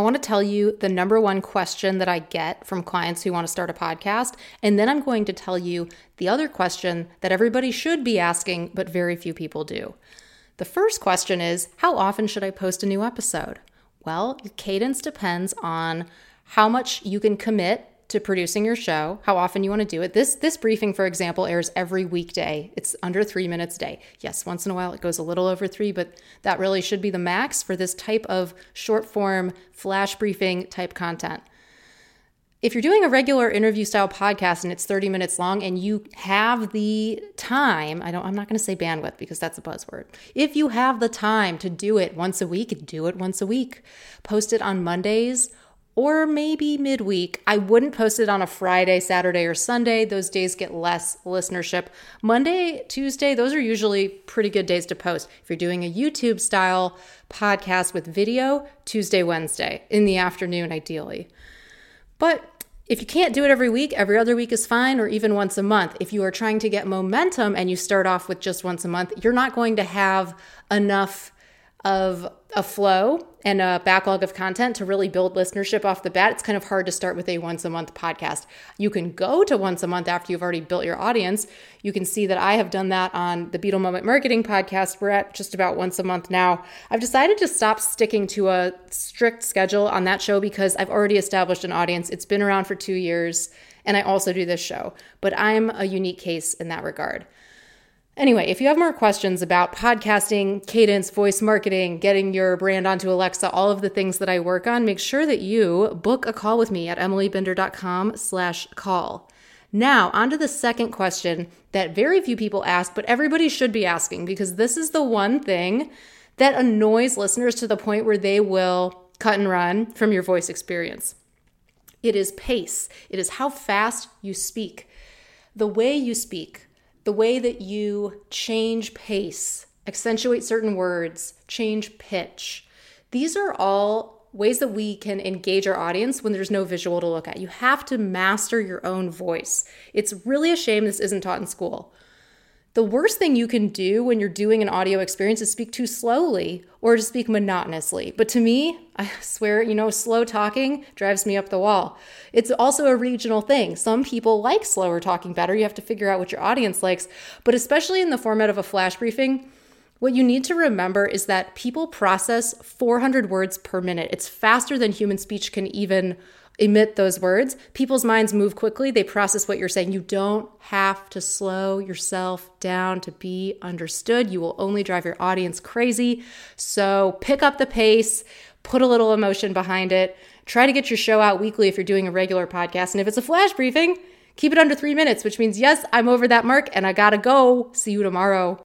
I want to tell you the number one question that I get from clients who want to start a podcast. And then I'm going to tell you the other question that everybody should be asking, but very few people do. The first question is How often should I post a new episode? Well, your cadence depends on how much you can commit to producing your show, how often you want to do it. This this briefing, for example, airs every weekday. It's under three minutes a day. Yes, once in a while it goes a little over three, but that really should be the max for this type of short form flash briefing type content. If you're doing a regular interview style podcast and it's 30 minutes long and you have the time, I don't I'm not going to say bandwidth because that's a buzzword. If you have the time to do it once a week, do it once a week. Post it on Mondays or maybe midweek. I wouldn't post it on a Friday, Saturday, or Sunday. Those days get less listenership. Monday, Tuesday, those are usually pretty good days to post. If you're doing a YouTube style podcast with video, Tuesday, Wednesday in the afternoon, ideally. But if you can't do it every week, every other week is fine, or even once a month. If you are trying to get momentum and you start off with just once a month, you're not going to have enough of a flow and a backlog of content to really build listenership off the bat, it's kind of hard to start with a once a month podcast. You can go to once a month after you've already built your audience. You can see that I have done that on the Beetle Moment Marketing podcast. We're at just about once a month now. I've decided to stop sticking to a strict schedule on that show because I've already established an audience. It's been around for two years, and I also do this show, but I'm a unique case in that regard. Anyway, if you have more questions about podcasting, cadence, voice marketing, getting your brand onto Alexa, all of the things that I work on, make sure that you book a call with me at emilybinder.com slash call. Now, on to the second question that very few people ask, but everybody should be asking because this is the one thing that annoys listeners to the point where they will cut and run from your voice experience. It is pace, it is how fast you speak, the way you speak the way that you change pace, accentuate certain words, change pitch. These are all ways that we can engage our audience when there's no visual to look at. You have to master your own voice. It's really a shame this isn't taught in school. The worst thing you can do when you're doing an audio experience is speak too slowly or to speak monotonously. But to me, I swear, you know, slow talking drives me up the wall. It's also a regional thing. Some people like slower talking better. You have to figure out what your audience likes. But especially in the format of a flash briefing, what you need to remember is that people process 400 words per minute. It's faster than human speech can even emit those words, people's minds move quickly. They process what you're saying. You don't have to slow yourself down to be understood. You will only drive your audience crazy. So pick up the pace, put a little emotion behind it. Try to get your show out weekly if you're doing a regular podcast. And if it's a flash briefing, keep it under three minutes, which means, yes, I'm over that mark and I gotta go. See you tomorrow.